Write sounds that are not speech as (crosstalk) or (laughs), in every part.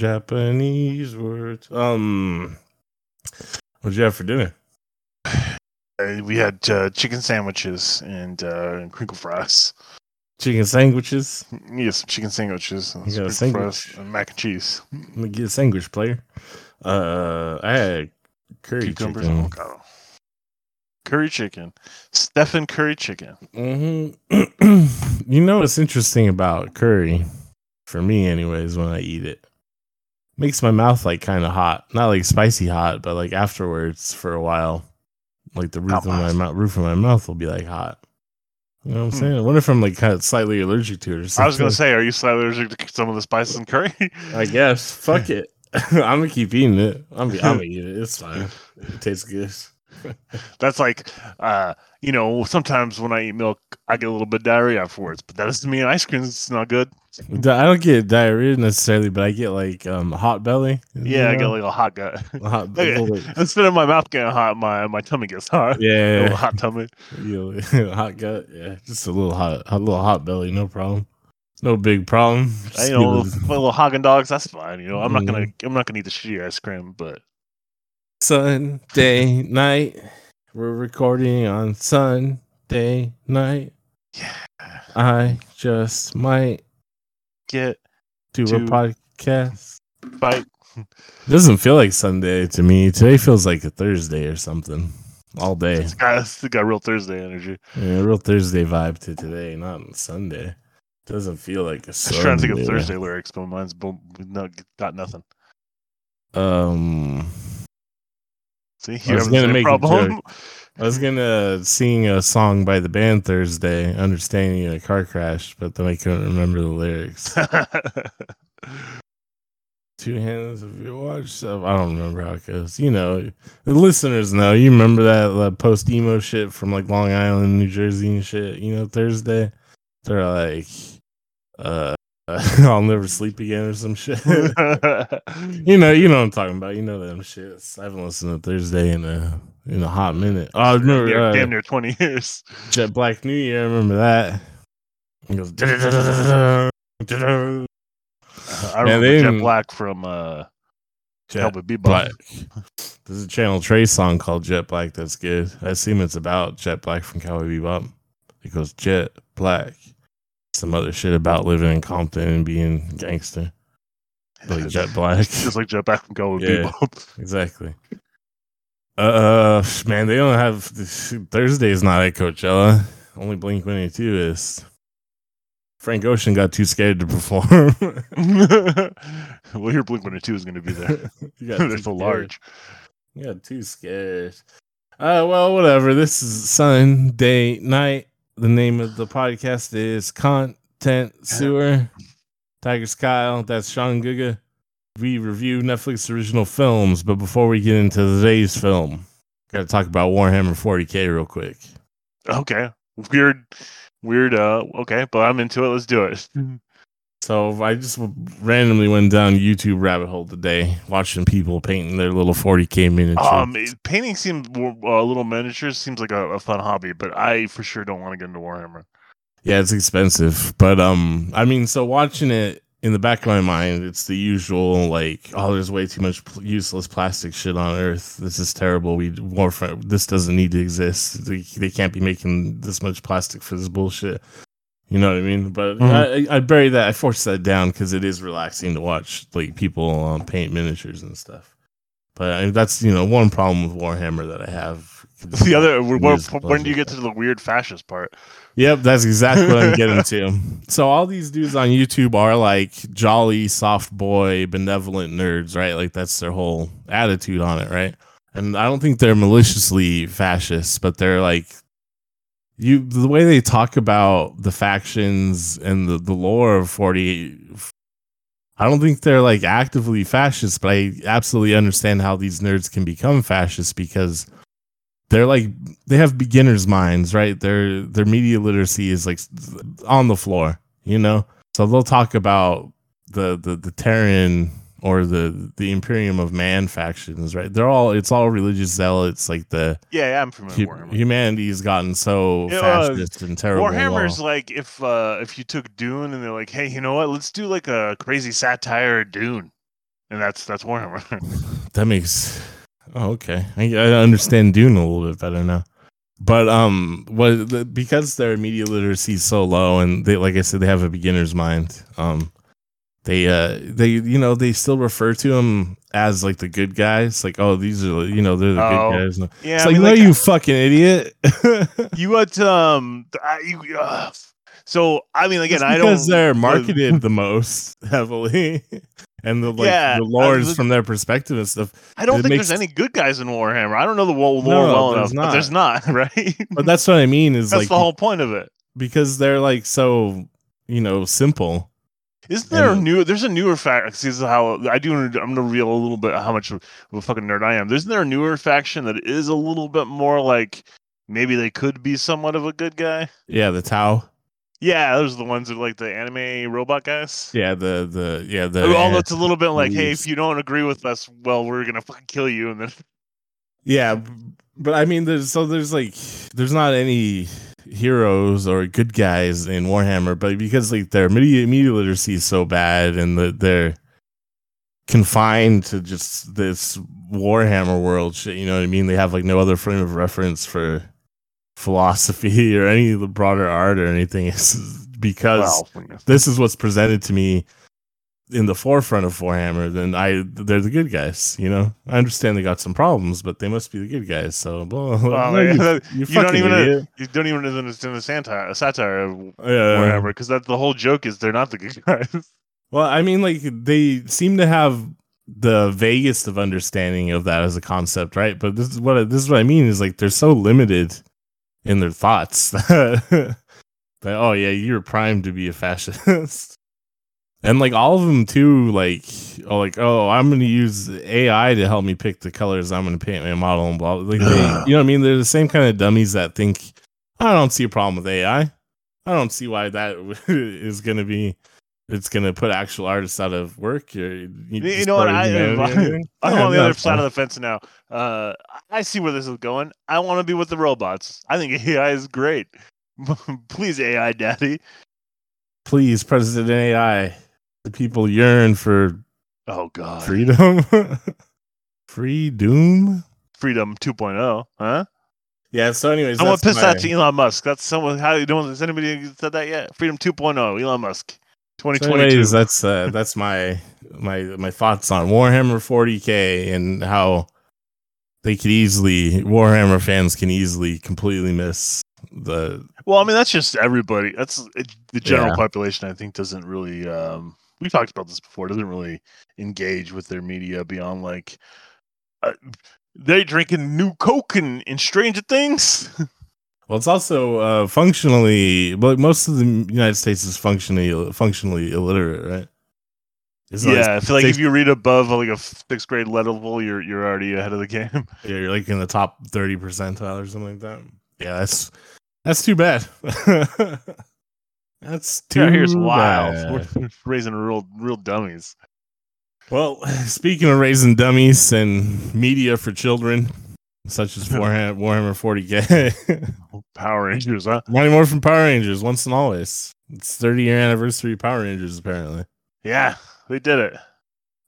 Japanese words. Um, what'd you have for dinner? Uh, we had uh, chicken sandwiches and uh, crinkle fries. Chicken sandwiches. Yeah, some chicken sandwiches. You got a sandwich? fries and mac and cheese. Let me get a sandwich player. Uh, I had curry Cucumbers chicken. avocado. Curry chicken. Stephen curry chicken. hmm (clears throat) you know what's interesting about curry, for me, anyways, when I eat it, makes my mouth like kind of hot. Not like spicy hot, but like afterwards for a while, like the roof of my mouth, roof of my mouth will be like hot. You know what I'm Hmm. saying? I wonder if I'm like kind of slightly allergic to it or something. I was gonna say, are you slightly allergic to some of the spices in curry? (laughs) I guess. Fuck it. (laughs) I'm gonna keep eating it. I'm, I'm gonna eat it. It's fine. It tastes good. That's like, uh, you know, sometimes when I eat milk, I get a little bit of diarrhea afterwards, but that doesn't mean ice cream is not good. I don't get diarrhea necessarily, but I get like um hot belly. Yeah, I get like a hot gut. A hot, (laughs) Okay. (laughs) Instead of my mouth getting hot, my my tummy gets hot. Yeah, (laughs) little hot tummy. Yeah, hot gut. Yeah, just a little hot, a little hot belly. No problem. No big problem. I, Just you know, my little Haagen dogs. That's fine. You know, I'm not gonna Mm-hmm. I'm not gonna eat the shitty ice cream, but Sunday night. We're recording on Sunday night. yeah, I just might get do a To- podcast. fight. (laughs) doesn't feel like Sunday to me. Today feels like a Thursday or something. All day. It's got, it's got real Thursday energy. Yeah, real Thursday vibe to today, not on Sunday. Doesn't feel like a I was trying to think of Thursday lyrics, but mine's boom, no, got nothing. Um, See, I was gonna make a problem. I was gonna sing a song by the band Thursday, "Understanding in a Car Crash," but then I couldn't remember the lyrics. (laughs) Two hands of your watch stuff. I don't remember how it goes. You know, the listeners know. You remember that, that post emo shit from like Long Island, New Jersey, and shit. You know, Thursday. They're like, uh, (laughs) I'll never sleep again or some shit. (laughs) you know, you know what I'm talking about. You know them shits. I haven't listened to Thursday in a in a hot minute. Oh, I remember Near- uh, damn near twenty years. Jet Black New Year. I remember that. It goes. I remember they Jet Black from uh, Jet Cowboy Bebop. Black. There's a Channel Tres song called Jet Black that's good. I assume it's about Jet Black from Cowboy Bebop. It goes Jet Black. Some other shit about living in Compton and being gangster. Like Jet Black. (laughs) just like Jet Black from Cowboy Yeah. Bebop. (laughs) Exactly. Uh, man, they don't have Thursday is not at Coachella. Only Blink One Eighty Two is. Frank Ocean got too scared to perform. (laughs) well, your Blink One Two is going to be there. You got They're so large. Got too scared. Uh, well, whatever. This is Sunday night. The name of the podcast is Content Sewer. Tiger Kyle. That's Sean Guga. We review Netflix original films, but before we get into today's film, got to talk about Warhammer 40k real quick. Okay, weird, weird. Uh, okay, but I'm into it. Let's do it. (laughs) So I just randomly went down YouTube rabbit hole today, watching people painting their little 40k miniature. Um, painting seems uh, little miniatures seems like a, a fun hobby, but I for sure don't want to get into Warhammer. Yeah, it's expensive, but um, I mean, so watching it in the back of my mind, it's the usual like, oh, there's way too much pl- useless plastic shit on Earth. This is terrible. We Warframe. This doesn't need to exist. They, they can't be making this much plastic for this bullshit. You know what I mean? But Mhm. I, I bury that. I force that down because it is relaxing to watch like people um, paint miniatures and stuff. But I, that's you know one problem with Warhammer that I have. (laughs) The other, where, when do you get to the weird fascist part? Yep, that's exactly what I'm getting to. (laughs) So all these dudes on YouTube are like jolly, soft boy, benevolent nerds, right? Like that's their whole attitude on it, right? And I don't think they're maliciously fascist, but they're like you the way they talk about the factions and the, the lore of 40k I don't think they're like actively fascist, but I absolutely understand how these nerds can become fascist because they're like they have beginners minds right? Their their media literacy is like on the floor you know? So they'll talk about the the the terran or the the imperium of man factions right they're all it's all religious zealots like the Yeah, yeah I'm familiar hu- Warhammer. humanity has gotten so Yeah, uh, fascist and terrible Warhammer's all- like if uh if you took Dune and they're like, hey, you know what? Let's do like a crazy satire of Dune. and that's that's Warhammer. (laughs) That makes oh, okay. I, I understand Dune a little bit better now. But um, what because their media literacy is so low, and they like I said, they have a beginner's mind. Um, they uh they you know they still refer to them as like the good guys. Like oh these are you know they're the Oh, good guys. No- yeah, it's I like mean, no like, you fucking idiot. (laughs) you what um I, you, uh, so I mean again I don't because they're marketed the most (laughs) heavily, and the like Yeah, the lore is was- from their perspective and stuff. I don't think makes- there's any good guys in Warhammer. I don't know the lore No, well enough, but there's not, (laughs) right? But that's what I mean is That's like the whole point of it. because they're like so you know simple. Isn't there a And- new? There's a newer fact. See, this is how I do. I'm gonna reveal a little bit how much of a fucking nerd I am. Isn't there a newer faction that is a little bit more like maybe they could be somewhat of a good guy? Yeah, the Tau. Yeah, those are the ones that are like the anime robot guys. Yeah, the the yeah the uh, that's a little bit like, hey, if you don't agree with us, well, we're gonna fucking kill you, and then yeah. But I mean, there's so there's like there's not any heroes or good guys in Warhammer, but because like their media media literacy is so bad and the, they're confined to just this Warhammer world shit. You know what I mean? They have like no other frame of reference for philosophy (laughs) or any of the broader art or anything. It's because well, this is what's presented to me in the forefront of Warhammer, then I they're the good guys. You know, I understand they got some problems, but they must be the good guys. So, (laughs) blah, blah, Well, no, (laughs) you, don't even idiot. you don't even understand the satire, satire of Yeah. Warhammer because that's the whole joke is they're not the good (laughs) guys. Well, I mean, like they seem to have the vaguest of understanding of that as a concept, right? But this is what this is what I mean is like they're so limited in their thoughts that, that oh yeah, you're primed to be a fascist. And like all of them too, like oh like oh I'm gonna use AI to help me pick the colors I'm gonna paint my model and blah. Like they, you know what I mean? They're the same kind of dummies that think I don't see a problem with AI. I don't see why that (laughs) is gonna be. It's gonna put actual artists out of work. Or you, You know what, I- I'm (laughs) I'm on the other side of the fence now. Uh, I see where this is going. I want to be with the robots. I think (laughs) AI is great. Please, AI daddy. Please, President AI, the people yearn for Oh God, freedom. (laughs) Freedom. freedom 2.0, huh? Yeah. So, anyways, I want to piss my- that to Elon Musk. That's someone. How you doing? Has anybody said that yet? Freedom 2.0, Elon Musk, So 2022. anyways, that's uh, that's my my my thoughts on Warhammer 40k and how they could easily Warhammer fans can easily completely miss the Well, I mean, that's just everybody. That's it, the general Yeah. population. I think doesn't really. Um, we talked about this before. Doesn't really engage with their media beyond like uh, they drinking new Coke and, and Stranger Things. (laughs) well it's also uh functionally but most of the United States is functionally functionally illiterate right It's like- yeah, I feel like if you read above like a sixth grade level, you're you're already ahead of the game. (laughs) yeah, you're like in the top 30 percentile or something like that yeah that's that's too bad (laughs) that's too (laughs) Yeah, here's bad. We're (laughs) raising real real dummies. Well, (laughs) speaking of raising dummies and media for children, such as Warhammer, Warhammer 40k, Power Rangers, huh? Mighty Morphin Power Rangers once and always. It's 30 year anniversary of Power Rangers, apparently. Yeah, they did it.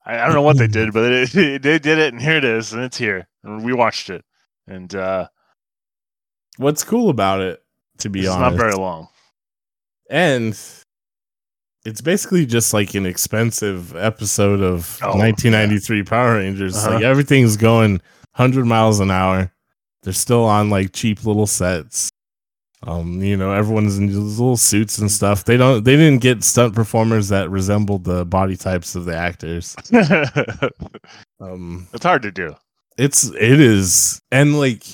I, I don't know what they did, but they, they did it, and here it is, and it's here, and we watched it, and uh, What's cool about it, to be it's honest, not very long. And it's basically just like an expensive episode of Oh, 1993 Power Rangers. Uh-huh. Like everything's going 100 miles an hour. They're still on like cheap little sets. Um, you know, everyone's in these little suits and stuff. They don't. They didn't get stunt performers that resembled the body types of the actors. (laughs) Um, it's hard to do. it's it is, and like,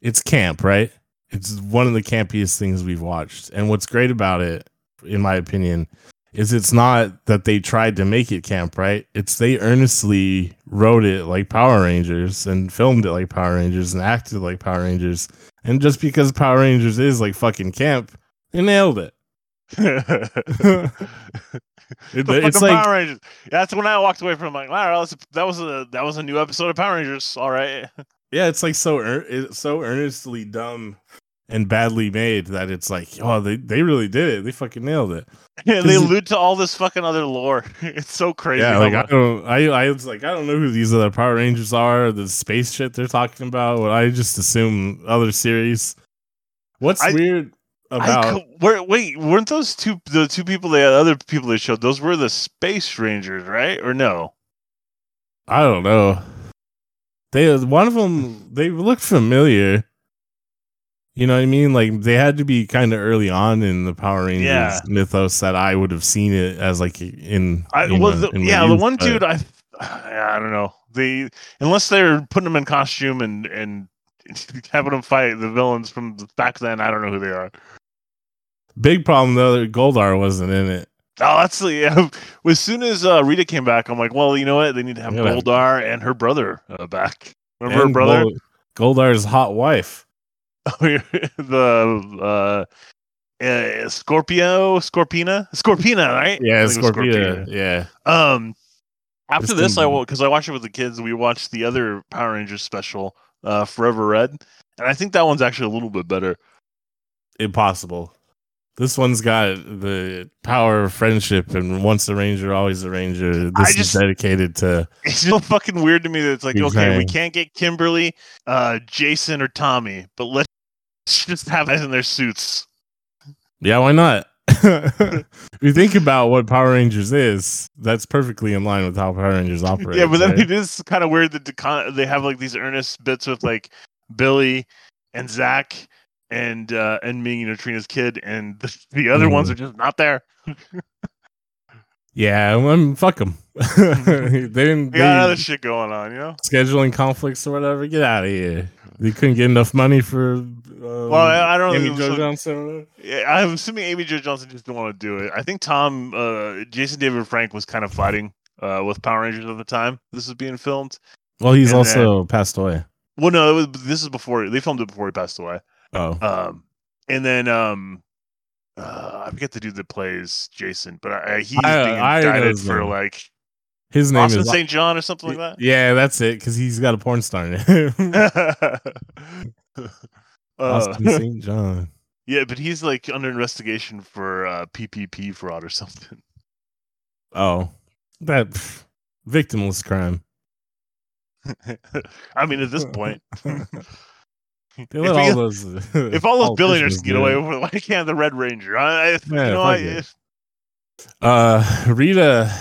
it's camp, right? It's one of the campiest things we've watched. And what's great about it, in my opinion, is it's not that they tried to make it camp, right? It's they earnestly wrote it like Power Rangers and filmed it like Power Rangers and acted like Power Rangers. And just because Power Rangers is like fucking camp, they nailed it. (laughs) It- it's like Power Rangers. That's when I walked away from like, wow, that was that was a that was a new episode of Power Rangers. All right, yeah, it's like so it's so earnestly dumb and badly made that it's like, oh, they, they really did it. They fucking nailed it. Yeah, (laughs) they allude to all this fucking other lore. (laughs) It's so crazy. Yeah, like I don't, I, I was like, I don't know who these other Power Rangers are, the space shit they're talking about. But I just assume other series. What's I- weird about? co- were, wait, weren't those two the two people they other people they showed? Those were the Space Rangers, right? Or no? I don't know. They one of them they looked familiar. You know what I mean? Like they had to be kind of early on in the Power Rangers Yeah. mythos that I would have seen it as like in. I was the, in yeah, the one but- dude I I don't know. They unless they're putting them in costume and and (laughs) having them fight the villains from back then, I don't know who they are. Big problem though, that Goldar wasn't in it. Oh, that's the (laughs) yeah. As soon as uh, Rita came back, I'm like, well, you know what? They need to have Yeah. Goldar and her brother uh, back. Remember her brother? Gold- Goldar's hot wife. (laughs) the uh, uh, Scorpio, Scorpina, Scorpina, right? Yeah, Scorpina. think it was Scorpia. Yeah. Um, after Just this, I will because I watched it with the kids. We watched the other Power Rangers special, uh, Forever Red, and I think that one's actually a little bit better. Impossible. This one's got the power of friendship, and once a ranger, always a ranger. This just- is dedicated to (laughs) It's so fucking weird to me that it's like, okay, we can't get Kimberly, uh, Jason, or Tommy, but let's just have guys in their suits. Yeah, why not? (laughs) if you think about what Power Rangers is, that's perfectly in line with how Power Rangers operate. (laughs) yeah, but then right? it is kind of weird that the they have like these earnest bits with like Billy and Zach and uh and Minh, you know, Trini's kid, and (laughs) the, the other ones Mhm. are just not there. yeah, I'm, fuck them. they didn't They got other shit going on, you know. scheduling conflicts or whatever. Get out of here. They couldn't get enough money for. Um, Well, I, I don't Amy know. Jo Johnson. yeah, I'm assuming Amy Jo Johnson just didn't want to do it. I think Tom, uh, Jason David Frank was kind of fighting uh, with Power Rangers at the time this was being filmed. Well, he's And also passed away. Well, no, it was, this is before they filmed it before he passed away. Oh, Um, and then um, uh, I forget the dude that plays Jason, but I, he's I- being I indicted for name. like his name Austin is. St. John or something like that. Yeah, that's it. Because he's got a porn star name. (laughs) uh, (laughs) (laughs) Austin (laughs) St. John. yeah, but he's like under investigation for uh, PPP fraud or something. Oh, that pff, victimless crime. (laughs) I mean, at this point, (laughs) They if, he- all those. if all those billionaires can get away it. with it, why can't the Red Ranger? I, I, you know, I. Uh, Rita,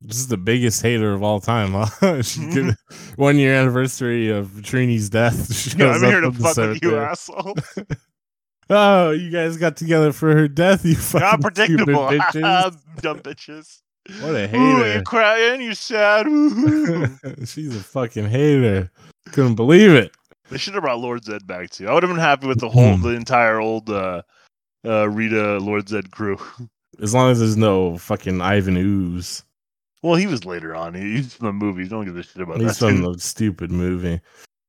this is the biggest hater of all time. Huh? (laughs) she did one year anniversary of Trini's death. (laughs) Yeah, I'm here to fuck with you, asshole. (laughs) Oh, you guys got together for her death. You fucking predictable, bitches. dumb bitches. What a Ooh, hater. you're crying, you're sad. She's a fucking hater. Couldn't believe it. they should have brought Lord Zedd back too. I would have been happy with the whole, Hmm. the entire old uh, uh, Rita Lord Zedd crew. As long as there's no fucking Ivan Ooze. Well, he was later on. He's from the movies. Don't give a shit about He's that. from the stupid movie.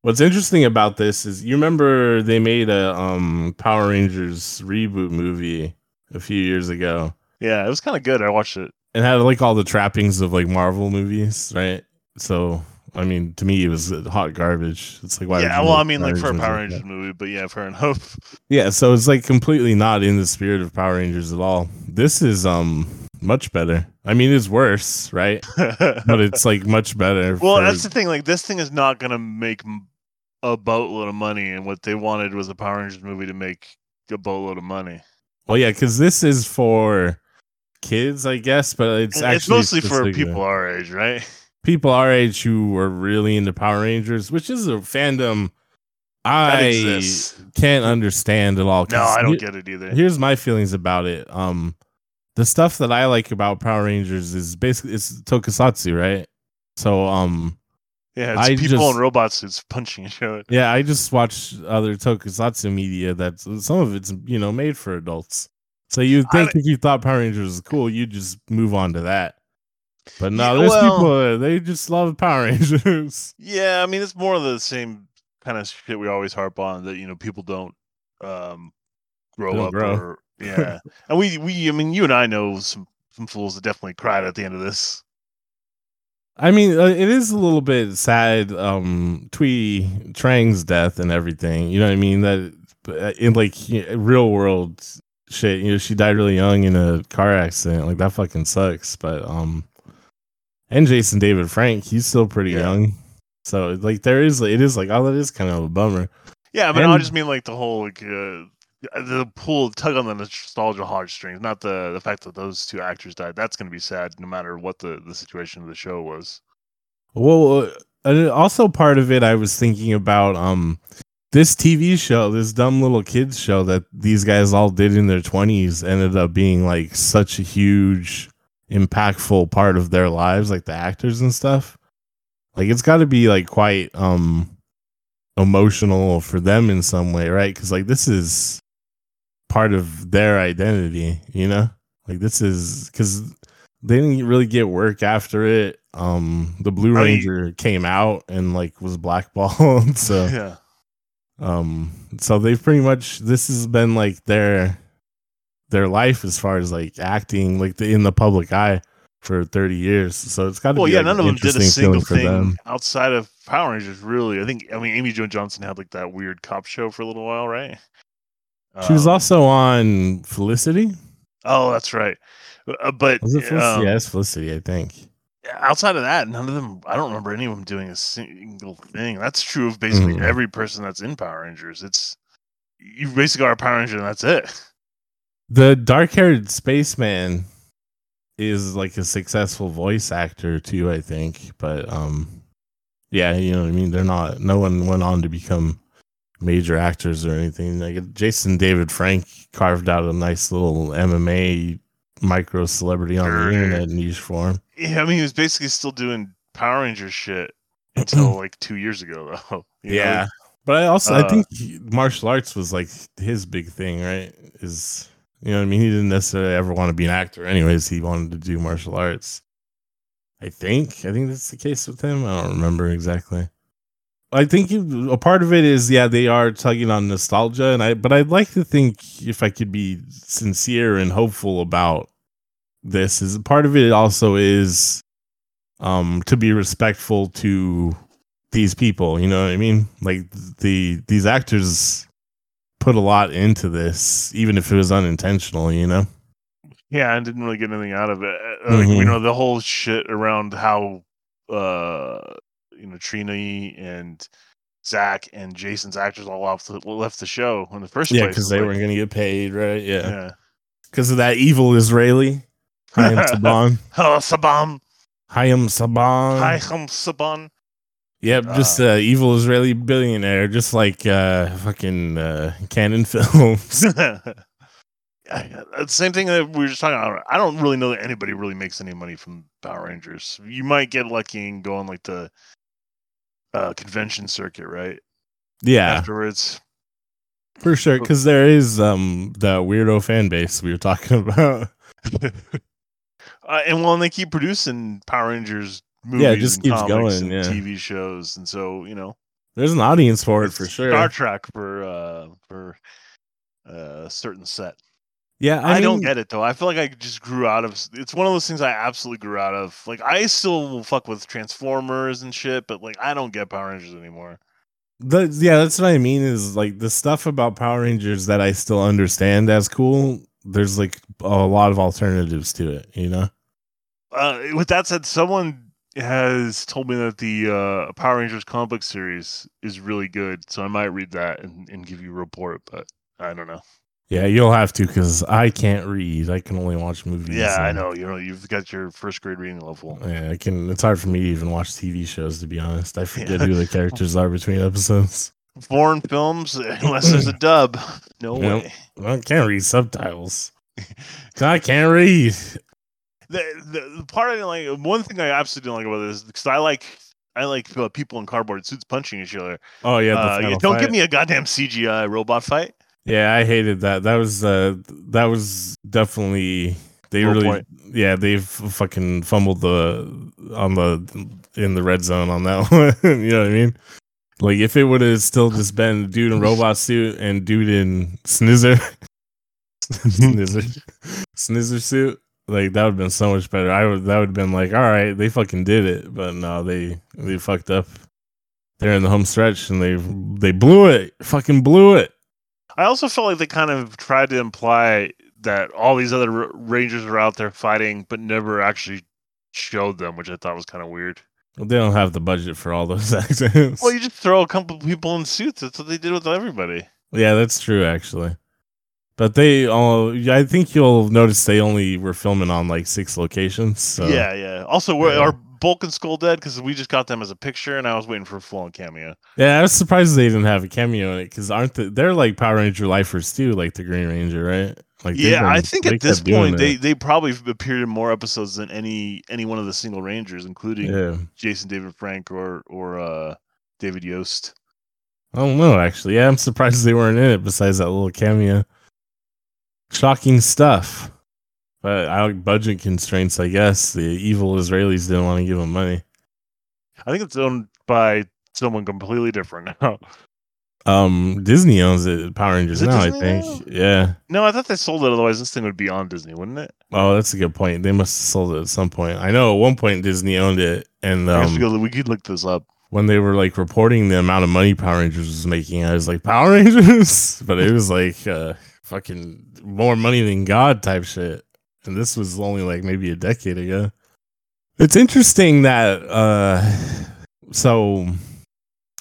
What's interesting about this is you remember they made a um Power Rangers reboot movie a few years ago. Yeah, it was kind of good. I watched it. It had like all the trappings of like Marvel movies, right? So I mean, to me, it was hot garbage. It's like why? yeah, well, I mean, like for a Power Rangers that? movie, but yeah, fair enough. Yeah, so it's like completely not in the spirit of Power Rangers at all. This is um much better. I mean, it's worse, right? (laughs) But it's like much better. well, for- that's the thing. Like, this thing is not gonna make a boatload of money, and what they wanted was a Power Rangers movie to make a boatload of money. Well, yeah, because this is for kids, I guess, but it's And actually it's mostly for people our age, right? people our age who are really into Power Rangers, which is a fandom I can't understand at all. No, I don't get it either. Here's my feelings about it. Um, the stuff that I like about Power Rangers is basically it's tokusatsu, right? So, um, Yeah, it's I people just- in robot suits punching each other. yeah, I just watch other tokusatsu media that some of it's you know made for adults. So you I think if you thought Power Rangers was cool, you'd just move on to that. But no, Yeah, there's well- people they just love Power (laughs) Rangers. Yeah, I mean, it's more of the same kind of shit we always harp on that you know people don't um grow Don't up grow. or yeah, and we we I mean you and I know some some fools that definitely cried at the end of this. I mean, uh, it is a little bit sad. Um, Thuy Trang's death and everything. You know what I mean? That uh, in like real world shit. You know, she died really young in a car accident. Like that fucking sucks. But um, and Jason David Frank, he's still pretty Yeah. young. So like there is, it is like oh, that is kind of a bummer. Yeah, but I just mean like the whole like uh, the pull tug on the nostalgia heartstrings, not the the fact that those two actors died. That's gonna be sad, no matter what the the situation of the show was. Well, uh, also part of it, I was thinking about um this TV show, this dumb little kids show that these guys all did in their twenties, ended up being like such a huge, impactful part of their lives, like the actors and stuff. Like it's got to be like quite um emotional for them in some way, right? Because like this is part of their identity, you know. Like this is because they didn't really get work after it. Um, the Blue I mean- Ranger came out and like was blackballed. (laughs) so, (laughs) yeah, um, so they've pretty much this has been like their their life as far as like acting, like the, in the public eye for thirty years. So it's got to well, be yeah, like, none of them did a single thing outside of Power Rangers. Really, I think I mean Amy Jo Johnson had like that weird cop show for a little while, right? She was Um, also on Felicity. Oh, that's right. Uh, but Was it Felicity? um, yeah, it's Felicity, I think. outside of that, none of them. I don't remember any of them doing a single thing. That's true of basically Mhm. every person that's in Power Rangers. It's you basically are a Power Ranger, and that's it. The dark haired spaceman is like a successful voice actor too, I think. But um yeah, you know what I mean? They're not no one went on to become major actors or anything. Like Jason David Frank carved out a nice little MMA micro celebrity on the internet niche for him. Yeah, I mean, he was basically still doing Power Rangers shit until (clears throat) like two years ago, though. (laughs) you know? yeah. But I also I Uh, think he- martial arts was like his big thing, right? Is you know I mean? He didn't necessarily ever want to be an actor anyways. He wanted to do martial arts. I think. I think that's the case with him. I don't remember exactly. I think a part of it is yeah, they are tugging on nostalgia and I but I'd like to think if I could be sincere and hopeful about this is part of it also is um to be respectful to these people, you know what I mean? Like the these actors put a lot into this, even if it was unintentional, you know? Yeah, I didn't really get anything out of it. Uh, Like, you Mhm. know, the whole shit around how, uh, you know, Trini and Zach and Jason's actors all off the, left the show in the first Yeah, place. because they like, weren't gonna get paid, right? Yeah. Yeah. Because of that evil Israeli. Haim (laughs) Saban. Hello, Saban. Haim Saban. Hi, Haim Saban. Yep, just Uh, uh, evil Israeli billionaire, just like uh fucking uh Cannon (laughs) Films. (laughs) Yeah, the same thing that we were just talking about. I don't really know that anybody really makes any money from Power Rangers. You might get lucky and go on like the uh, convention circuit, right? yeah, Afterwards. for sure. Because there is um the weirdo fan base we were talking (laughs) about. (laughs) Uh, and well, and they keep producing Power Rangers movies, Yeah, it just and keeps going, yeah. TV shows, and so you know, There's an audience for it for sure. Star Trek for uh, for uh, a certain set. Yeah, I, I, don't get it though. I feel like I just grew out of. It's one of those things I absolutely grew out of. Like I still will fuck with Transformers and shit, but like I don't get Power Rangers anymore. The, yeah, that's what I mean. Is like the stuff about Power Rangers that I still understand as cool. There's like a lot of alternatives to it, you know. Uh, with that said, someone has told me that the uh, Power Rangers comic book series is really good, so I might read that and, and give you a report. But I don't know. Yeah, you'll have to because I can't read. I can only watch movies. Yeah, I know. You know, you've got your first grade reading level. Yeah, I can. It's hard for me to even watch TV shows. To be honest, I forget Yeah. who the (laughs) characters are between episodes. Foreign films, unless there's a dub, no way. I can't read subtitles. I can't read. the, the the part I didn't like, one thing I absolutely didn't like about this because I like I like uh, people in cardboard suits punching each other. Oh yeah, Uh, yeah, don't fight. give me a goddamn CGI robot fight. Yeah, I hated that. That was uh that was definitely they Low really point. yeah they've fucking fumbled the on the in the red zone on that (laughs) one. you know what I mean? Like if it would have still just been dude in robot suit and dude in snizzer, (laughs) snizzer, snizzer suit, like that would have been so much better. I would that would have been like all right, they fucking did it, but no, they they fucked up. They're in the home stretch and they they blew it, fucking blew it. I also felt like they kind of tried to imply that all these other Rangers were out there fighting, but never actually showed them, which I thought was kind of weird. Well, they don't have the budget for all those (laughs) accents. Well, you just throw a couple people in suits. That's what they did with everybody. yeah, that's true actually. But they all, I think you'll notice they only were filming on like six locations. So. Yeah, yeah. Also, Yeah. are Bulk and Skull dead? Because we just got them as a picture, and I was waiting for a full-on cameo. Yeah, I was surprised they didn't have a cameo in it because aren't they, they're like Power Ranger lifers too, like the Green Ranger, right? Like yeah, I think at this point they, they probably have appeared in more episodes than any any one of the single Rangers, including yeah. Jason David Frank or or uh, David Yost. I don't know actually. Yeah, I'm surprised they weren't in it besides that little cameo. Shocking stuff. But I budget constraints, I guess. The evil Israelis didn't want to give them money. I think it's owned by someone completely different now. Um, Disney owns it, Power Rangers it now, Disney I think. Yeah. no, I thought they sold it. Otherwise, this thing would be on Disney, wouldn't it? Oh, that's a good point. They must have sold it at some point. I know at one point Disney owned it, and guess we, um, could, we could look this up. when they were like reporting the amount of money Power Rangers was making, I was like, Power Rangers, (laughs) but it was like uh, fucking more money than God type shit. And this was only like maybe a decade ago. It's interesting that uh, so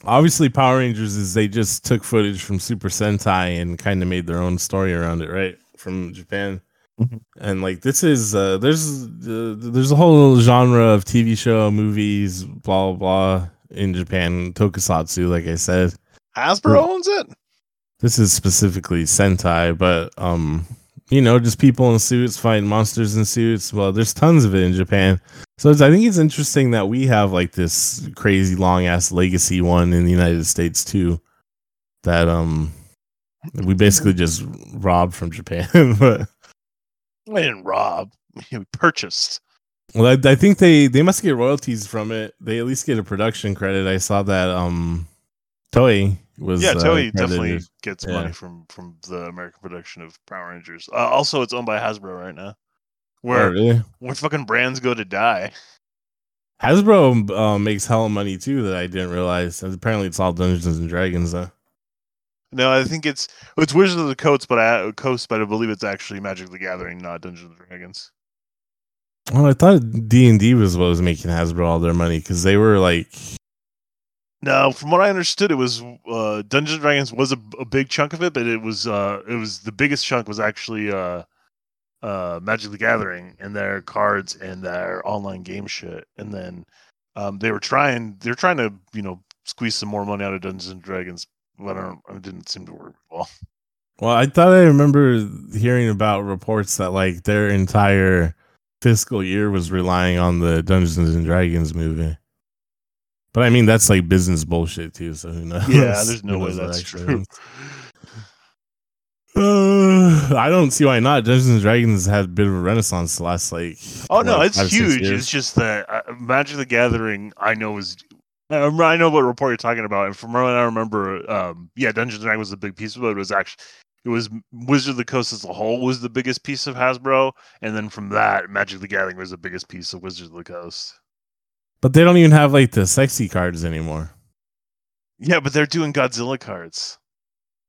obviously Power Rangers is they just took footage from Super Sentai and kind of made their own story around it, right? From Japan. Mhm. And like this is uh, there's uh, there's a whole genre of TV show, movies, blah blah blah in Japan, tokusatsu, like I said. Hasbro owns it. This is specifically Sentai, but um, you know, just people in suits fighting monsters in suits. Well, there's tons of it in Japan. So it's, I think it's interesting that we have like this crazy long ass legacy one in the United States too. That um, we basically just robbed from Japan, (laughs) but I didn't rob. We purchased. well, I, I think they they must get royalties from it. They at least get a production credit. I saw that um, Toei was Yeah, uh, Toei credited. definitely gets Yeah. money from from the American production of Power Rangers. Uh, also, it's owned by Hasbro right now. Oh, Where really? where fucking brands go to die. Hasbro uh, makes hella money too that I didn't realize. And apparently, it's all Dungeons and Dragons though. No, I think it's it's Wizards of the Coast, but I Coast, but I believe it's actually Magic the Gathering, not Dungeons and Dragons. Well, I thought D and D was what was making Hasbro all their money because they were like, No, from what I understood, it was uh, Dungeons and Dragons was a, a big chunk of it, but it was uh, it was the biggest chunk was actually uh, uh, Magic the Gathering and their cards and their online game shit, and then um, they were trying they're trying to you know squeeze some more money out of Dungeons and Dragons, but I don't, it didn't seem to work well. well, I thought I remember hearing about reports that like their entire fiscal year was relying on the Dungeons and Dragons movie. But I mean, that's like business bullshit too. So who knows? Yeah, there's (laughs) no way that's true. Uh, (sighs) I don't see why not. Dungeons and Dragons had a bit of a renaissance the last like. Oh no, it's five, huge. It's just that uh, Magic the Gathering, I know is. I know what report you're talking about, and from what I remember, um, yeah, Dungeons and Dragons was a big piece of it. It was actually, it was Wizard of the Coast as a whole was the biggest piece of Hasbro, and then from that, Magic the Gathering was the biggest piece of Wizard of the Coast. But they don't even have like the sexy cards anymore. Yeah, but they're doing Godzilla cards.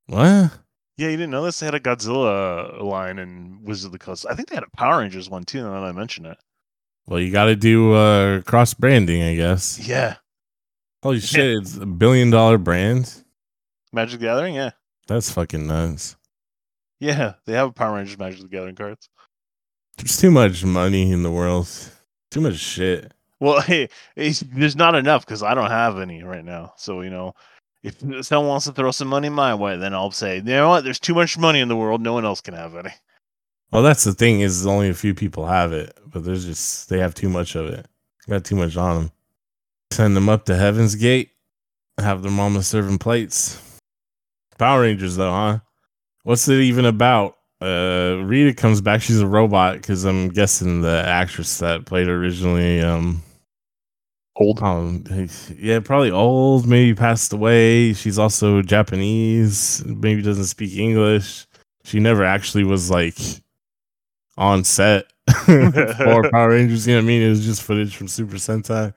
What? Yeah, you didn't know this? They had a Godzilla line in Wizard of the Coast. I think they had a Power Rangers one too. Now that I mention it. Well, you got to do uh, cross branding, I guess. Yeah, Holy shit! It's a billion dollar brand. Magic the Gathering. Yeah, That's fucking nuts. yeah, they have a Power Rangers Magic the Gathering cards. There's too much money in the world. Too much shit. Well, (laughs) hey, there's not enough because I don't have any right now. So you know, if someone wants to throw some money my way, then I'll say, you know what? There's too much money in the world. No one else can have any. Well, that's the thing is only a few people have it, but there's just they have too much of it. Got too much on them. Send them up to Heaven's Gate. Have their mama serving plates. Power Rangers, though, huh? What's it even about? Uh, Rita comes back. She's a robot because I'm guessing the actress that played originally, um, Old. um, yeah, probably old, maybe passed away. She's also Japanese, maybe doesn't speak English. She never actually was like on set (laughs) for (laughs) Power Rangers. You know what I mean? It was just footage from Super Sentai.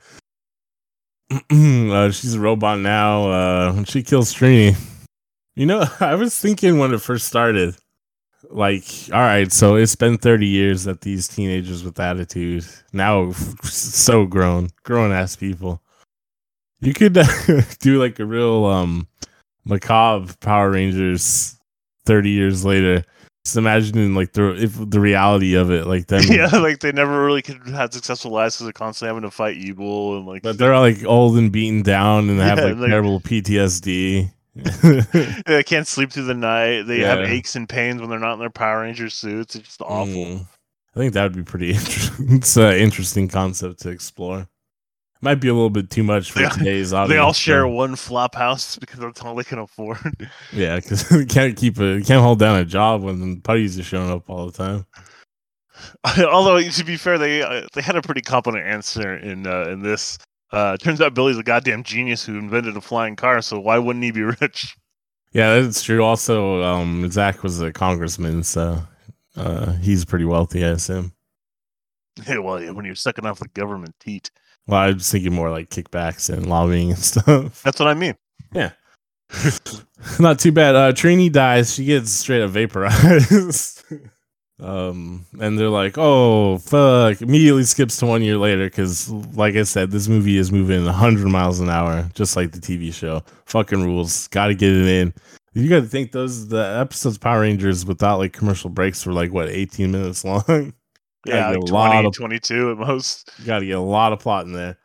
(clears throat) uh, she's a robot now. Uh, she kills Trini. You know, (laughs) I was thinking when it first started, like, all right, so it's been 30 years that these teenagers with attitude now so grown, grown ass people. You could (laughs) do like a real um macabre Power Rangers 30 years later. Just imagining like the if the reality of it, like them. (laughs) yeah, like they never really could have successful lives because they're constantly having to fight evil and like. But they're like old and beaten down and they have like, like- terrible PTSD. They can't sleep through the night. They have aches and pains when they're not in their Power Ranger suits. It's just awful. Mm. I think that would be pretty (laughs) interesting. it's an interesting concept to explore. Might be a little bit too much for They- today's audience. (laughs) They all share though. one flop house (laughs) because that's all they can afford. Yeah, because you can't keep a can't hold down a job when the putties are showing up all the time. Although to be fair, they uh, they had a pretty competent answer in uh, in this. Uh, turns out Billy's a goddamn genius who invented a flying car, so why wouldn't he be (laughs) rich? Yeah, that's true. Also, um, Zach was a congressman, so uh, he's pretty wealthy, I assume. (laughs) Yeah, well, yeah, when you're sucking off the government teat, Well, I was thinking more like kickbacks and lobbying and (laughs) stuff. that's what I mean. Yeah. Not too bad. Uh, Trini dies. She gets straight up vaporized. Um, and they're like, "Oh fuck!" Immediately skips to one year later because, like I said, this movie is moving 100 miles an hour, just like the TV show. Fucking rules. Got to get it in. You got to think those the episodes Power Rangers without like commercial breaks were like what 18 minutes (laughs) long. Yeah, like a lot 20, of 22 at most. got to get a lot of plot in there.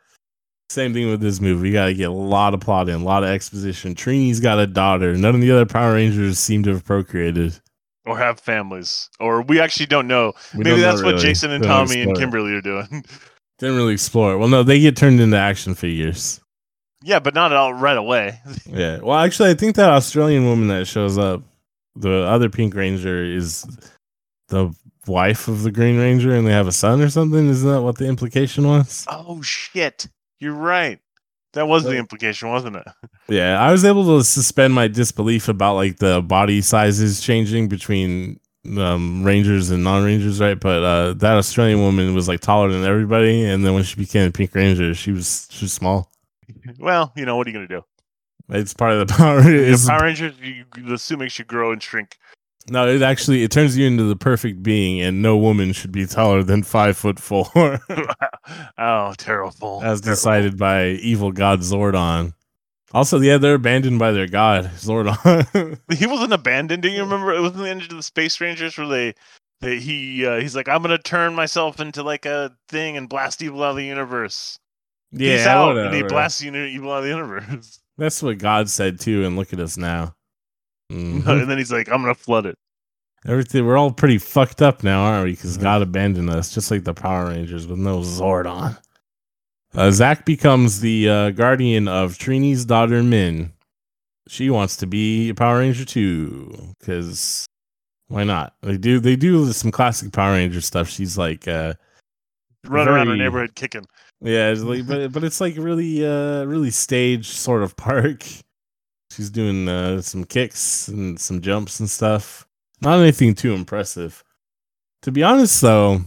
Same thing with this movie. You got to get a lot of plot in, a lot of exposition. Trini's got a daughter. None of the other Power Rangers seem to have procreated. Or have families. Or we actually don't know. We Maybe don't know that's what really. Jason and don't Tommy and explore it. Kimberly are doing. (laughs) Didn't really explore it. Well, no, they get turned into action figures. yeah, but not at all right away. (laughs) Yeah. Well, actually, I think that Australian woman that shows up, the other Pink Ranger, is the wife of the Green Ranger, and they have a son or something. Isn't that what the implication was? Oh shit. You're right. That was the implication, wasn't it? (laughs) Yeah, I was able to suspend my disbelief about like the body sizes changing between um, Rangers and non-Rangers, right? But uh, that Australian woman was like taller than everybody, and then when she became a Pink Ranger, she was she was small. (laughs) Well, you know, what are you going to do? It's part of the (laughs) power. The It's, Power Rangers, you, you assume makes you grow and shrink. No, it actually it turns you into the perfect being, and no woman should be taller than five foot four, (laughs) oh, terrible. as Terrible. decided by evil god Zordon. Also, yeah, they're abandoned by their god Zordon. (laughs) He wasn't abandoned. Do you remember? It was in the end of the Space Rangers where they, they he uh, he's like, I'm gonna turn myself into like a thing and blast evil out of the universe. Peace out, and he blasts evil out of the universe. That's what God said too, and look at us now. Mhm. (laughs) and then he's like, I'm gonna flood it. Everything we're all pretty fucked up now, aren't we? Because. God abandoned us, just like the Power Rangers with no Zordon. Uh, Zach becomes the uh, guardian of Trini's daughter Minh. She wants to be a Power Ranger too, because why not? They do. They do some classic Power Ranger stuff. She's like, uh, Run around her neighborhood kicking. yeah, like, but but it's like really, uh, really staged sort of (laughs) park. She's doing uh, some kicks and some jumps and stuff. Not anything too impressive. To be honest, though,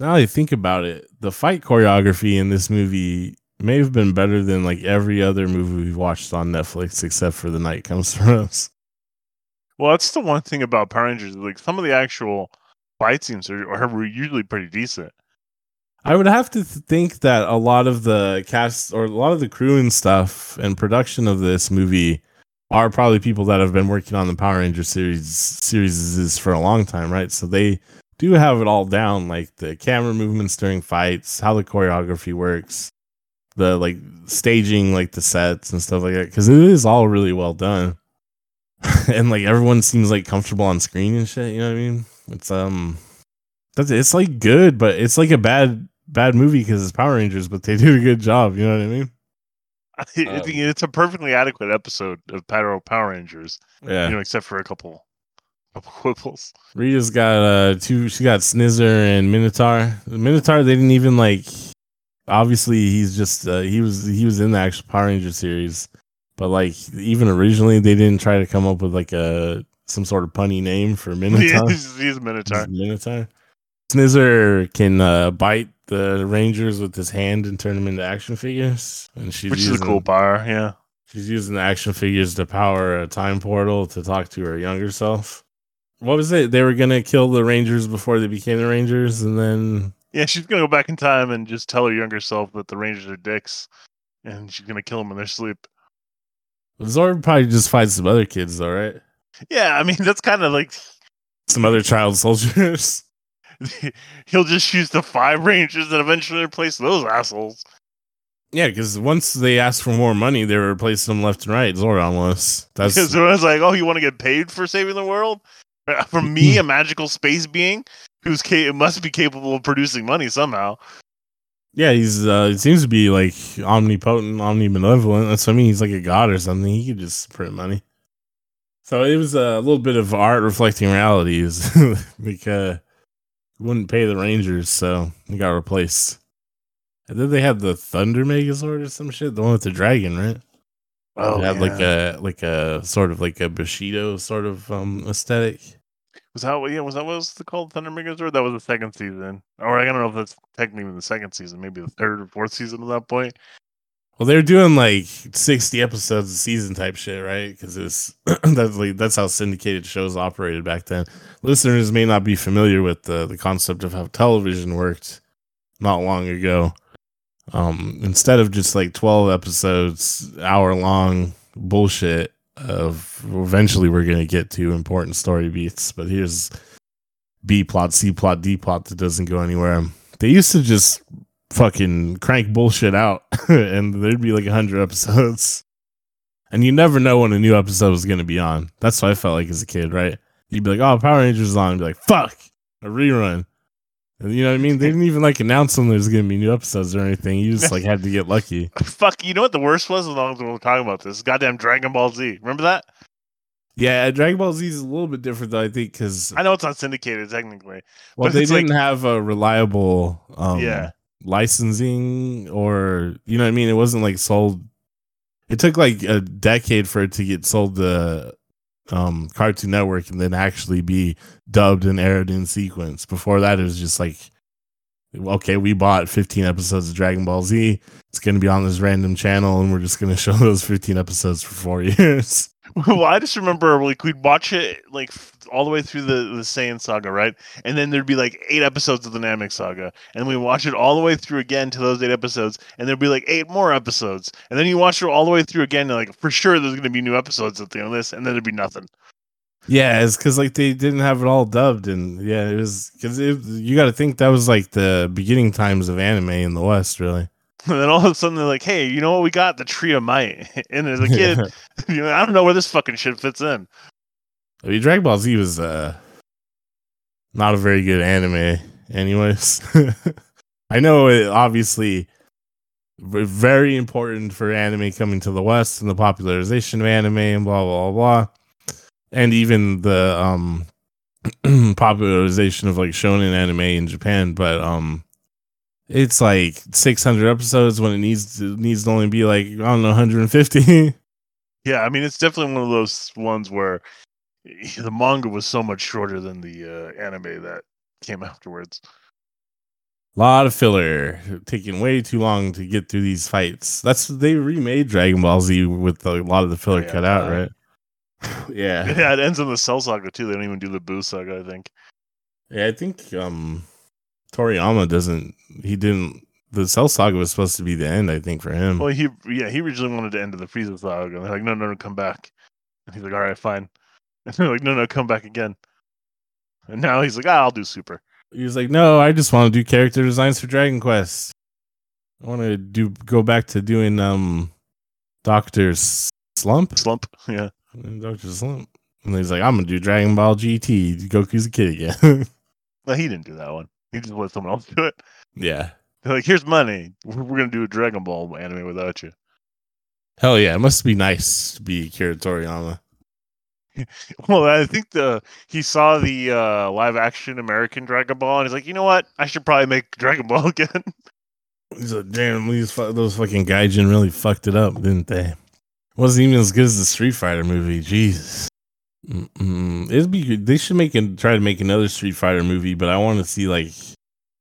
now that I think about it, the fight choreography in this movie may have been better than like every other movie we've watched on Netflix, except for The Night Comes for Us. Well, that's the one thing about Power Rangers. Like some of the actual fight scenes are, are usually pretty decent. I would have to think that a lot of the cast or a lot of the crew and stuff and production of this movie are probably people that have been working on the Power Ranger series series for a long time, right? So they do have it all down, like the camera movements during fights, how the choreography works, the like staging, like the sets and stuff like that, because it is all really well done. (laughs) and like everyone seems like comfortable on screen and shit. You know what I mean? It's um, that's it's like good, but it's like a bad bad movie because it's Power Rangers, but they (laughs) do a good job. You know what I mean? (laughs) I think Um, it's a perfectly adequate episode of Power Power Rangers. Yeah. You know, except for a couple, couple (laughs) quibbles. Rita's got uh two. She got Snizzer and Minotaur. The Minotaur, they didn't even like. Obviously, he's just uh, he was he was in the actual Power Ranger series, but like even originally, they didn't try to come up with like a some sort of punny name for Minotaur. he's, he's Minotaur. He's Minotaur. Snizzer can uh, bite the Rangers with his hand and turn them into action figures, and she's Which is a cool bar, yeah. She's using the action figures to power a time portal to talk to her younger self. What was it? They were gonna kill the Rangers before they became the Rangers, and then Yeah, she's gonna go back in time and just tell her younger self that the Rangers are dicks, and she's gonna kill them in their sleep. Zord probably just fight some other kids, though, right? Yeah, I mean that's kind of like Some other child soldiers. (laughs) (laughs) he'll just use the five Rangers and eventually replace those assholes. yeah, because once they asked for more money, they were replacing them left and right. Zordon was. That's Because I was like, "Oh, you want to get paid for saving the world For me, a magical space being who's ca- must be capable of producing money somehow." yeah. He's uh, it seems to be like omnipotent, omnibenevolent. That's what I mean. He's like a god or something. He could just print money. So it was a little bit of art reflecting realities. (laughs) like uh, wouldn't pay the Rangers, so he got replaced. And then they had the Thunder Megazord or some shit, the one with the dragon, right? Oh, it had like a like a sort of like a Bushido sort of um aesthetic. was that? Yeah, was that what was the called Thunder Megazord? That was the second season, or I don't know if that's technically the second season, maybe the third or fourth season at that point. Well, they were doing like sixty episodes a season type shit, right? Because it was (clears throat) that's like that's how syndicated shows operated back then. Listeners may not be familiar with the the concept of how television worked not long ago. Um, instead of just like twelve episodes, hour long bullshit, of eventually we're gonna get to important story beats. But here's B plot, C plot, D plot that doesn't go anywhere. They used to just fucking crank bullshit out (laughs) and there'd be like 100 episodes and you never know when a new episode was going to be on that's what i felt like as a kid right you'd be like oh power rangers is on and be like fuck a rerun and you know what i mean they didn't even like announce when there's going to be new episodes or anything you just like had to get lucky (laughs) Fuck, you know what the worst was? As long as we're talking about this, goddamn Dragon Ball Z. Remember that? yeah dragon ball z is a little bit different though i think because I know it's not syndicated technically. well but they didn't have a reliable um Yeah. Licensing or you know what I mean? It wasn't like sold. It took like a decade for it to get sold to um, Cartoon Network and then actually be dubbed and aired in sequence. Before that, it was just like, okay, we bought 15 episodes of Dragon Ball Z. It's going to be on this random channel, and we're just going to show (laughs) those 15 episodes for four (laughs) years. well, I just remember like we'd watch it like all the way through the the Saiyan saga, right? And then there'd be like eight episodes of the Namek saga, and we watch it all the way through again to those eight episodes, and there'd be like eight more episodes, and then you watch it all the way through again, and like for sure there's gonna be new episodes at the end of this, and then there'd be nothing. Yeah, it's because like they didn't have it all dubbed, and yeah, it was because you got to think that was like the beginning times of anime in the West, really. (laughs) And then all of a sudden they're like, "Hey, you know what? We got the Tree of Might." (laughs) And as a kid, you know, I don't know where this fucking shit fits in. I mean, Dragon Ball Z was uh, not a very good anime, anyways. (laughs) I know it obviously very important for anime coming to the West and the popularization of anime and blah blah blah, and even the um (clears throat) popularization of like shonen anime in Japan. But um, it's like 600 episodes when it needs to needs to only be like I don't know 150. (laughs) Yeah, I mean, it's definitely one of those ones where (laughs) the manga was so much shorter than the uh, anime that came (laughs) afterwards. A lot of filler, taking way too long to get through these fights. That's they remade Dragon Ball Z with a lot of the filler Yeah. cut out, right? (sighs) yeah, (laughs) Yeah, it ends in the Cell Saga too. They don't even do the Buu Saga, I think. yeah. I think um Toriyama doesn't. He didn't. The Cell Saga was supposed to be the end. I think for him. Well, he yeah, he originally wanted to end the Frieza Saga, and they're like, no, no, no, come back. And he's like, all right, fine. And (laughs) they're like, no, no, come back again. And now he's like, ah, I'll do Super. He's like, "No, I just want to do character designs for Dragon Quest. I want to do go back to doing um Doctor Slump, Slump, yeah. Doctor Slump." And he's like, "I'm gonna do Dragon Ball GT. Goku's a kid again." (laughs) No, he didn't do that one. He just let someone else do it. yeah, They're like, here's money. We're, we're gonna do a Dragon Ball anime without you. hell yeah, it must be nice to be Akira Toriyama. (laughs) Well, I think the he saw the uh, live action American Dragon Ball, and he's like, you know what? I should probably make Dragon Ball (laughs) again. He's like, "Damn, these fu- those fucking gaijin really fucked it up, didn't they?" Wasn't even as good as the Street Fighter movie. Jesus. Mm-mm. It'd be good. They should make and try to make another Street Fighter movie, but I want to see like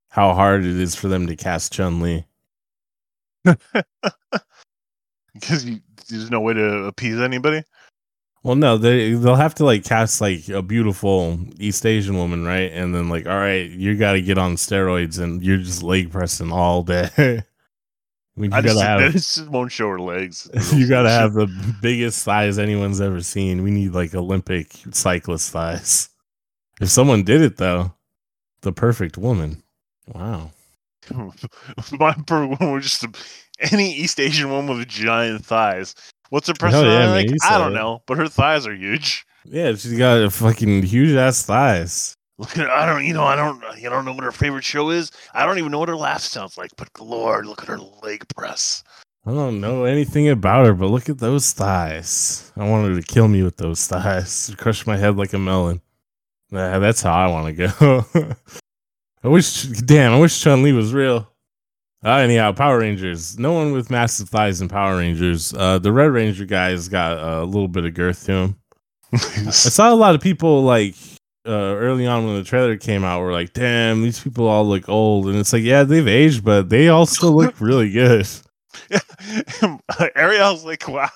how hard it is for them to cast Chun Li. (laughs) because there's no way to appease anybody. Well, no, they they'll have to like cast like a beautiful East Asian woman, right? And then like, all right, you got to get on steroids and you're just leg pressing all day. (laughs) I mean, I just, (laughs) have it just won't show her legs. (laughs) you gotta have the biggest thighs anyone's ever seen. We need like Olympic cyclist thighs. If someone did it though, the perfect woman. Wow. My perfect woman was just a, any East Asian woman with giant thighs. What's her Hell yeah, personality man, like? I don't it. know, but her thighs are huge. Yeah, she's got a fucking huge ass thighs. Look at I don't you know I don't you don't know what her favorite show is. I don't even know what her laugh sounds like. But Lord, look at her leg press. I don't know anything about her, but look at those thighs. I want her to kill me with those thighs. (laughs) Crush my head like a melon. Nah, that's how I want to go. (laughs) I wish, damn, I wish Chun Li was real. Uh, anyhow, Power Rangers. No one with massive thighs in Power Rangers. Uh, the Red Ranger guy's got a little bit of girth to him. (laughs) I saw a lot of people like uh, early on when the trailer came out were like, "Damn, these people all look old," and it's like, yeah, they've aged, but they all still look (laughs) really good. (laughs) Ariel's like, wow,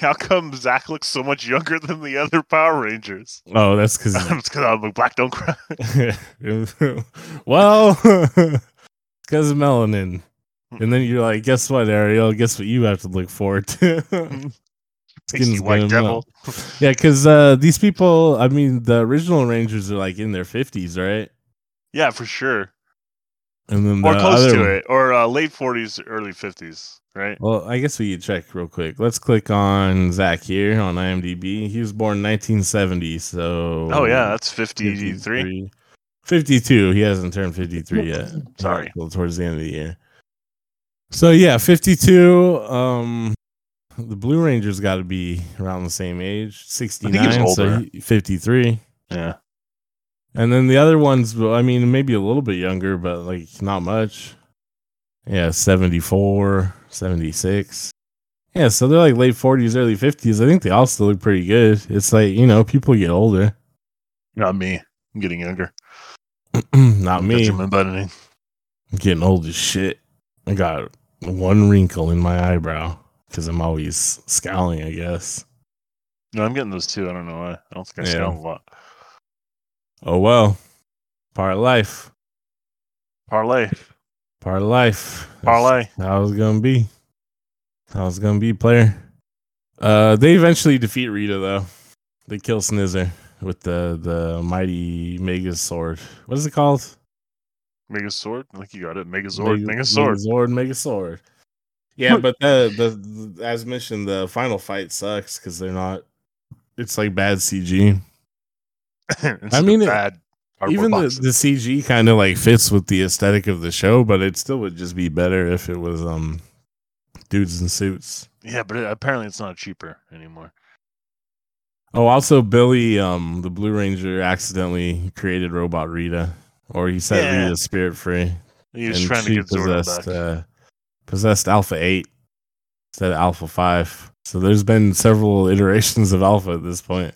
how come Zach looks so much younger than the other Power Rangers? Oh, that's because it's because I'm like, black don't cry. well, because of melanin. And then you're like, guess what, Ariel? Guess what you have to look forward to? (laughs) Tasty Skin's white devil. melt. (laughs) yeah, because uh, these people, I mean, the original Rangers are like in their 50s, right? Yeah, for sure. And then the Or close other, to it. Or uh, late 40s, early 50s, right? Well, I guess we could check real quick. Let's click on Zach here on IMDb. He was born 1970, so Oh, yeah, that's 53. 53. 52. He hasn't turned 53 yet. (laughs) Sorry. Well, towards the end of the year. So yeah, 52. Um, the Blue Rangers got to be around the same age, 69. So 53. Yeah. And then the other ones, I mean, maybe a little bit younger, but like not much. Yeah, 74, 76. Yeah, so they're like late 40s, early 50s. I think they all still look pretty good. It's like, you know, people get older. Not me. I'm getting younger. (clears throat) not me. Benjamin Buttoning. I'm getting old as shit. I got one wrinkle in my eyebrow because I'm always scowling, I guess. No, I'm getting those too. I don't know why. I don't think I Yeah. sound a lot. Oh well. Part life. Parlay. Part life. Parlay. How it's gonna be. How it's gonna be, player. Uh they eventually defeat Rita though. They kill Snizzer with the the mighty Mega Sword. What is it called? Mega Sword? I think you got it. Megazord. Mega- Mega Sword. Megazord, Mega Sword. Yeah, (laughs) but the, the the as mentioned, the final fight sucks because they're not. It's like bad CG. (laughs) I mean, it- bad cardboard Even the, the CG kind of like fits with the aesthetic of the show, but it still would just be better if it was um dudes in suits. Yeah, but it, apparently it's not cheaper anymore. Oh, also Billy, um, the Blue Ranger, accidentally created Robot Rita, or he set Yeah. Rita's spirit free. He was and trying to get possessed, back. uh, possessed Alpha Eight instead of Alpha Five. So there's been several (laughs) iterations of Alpha at this point.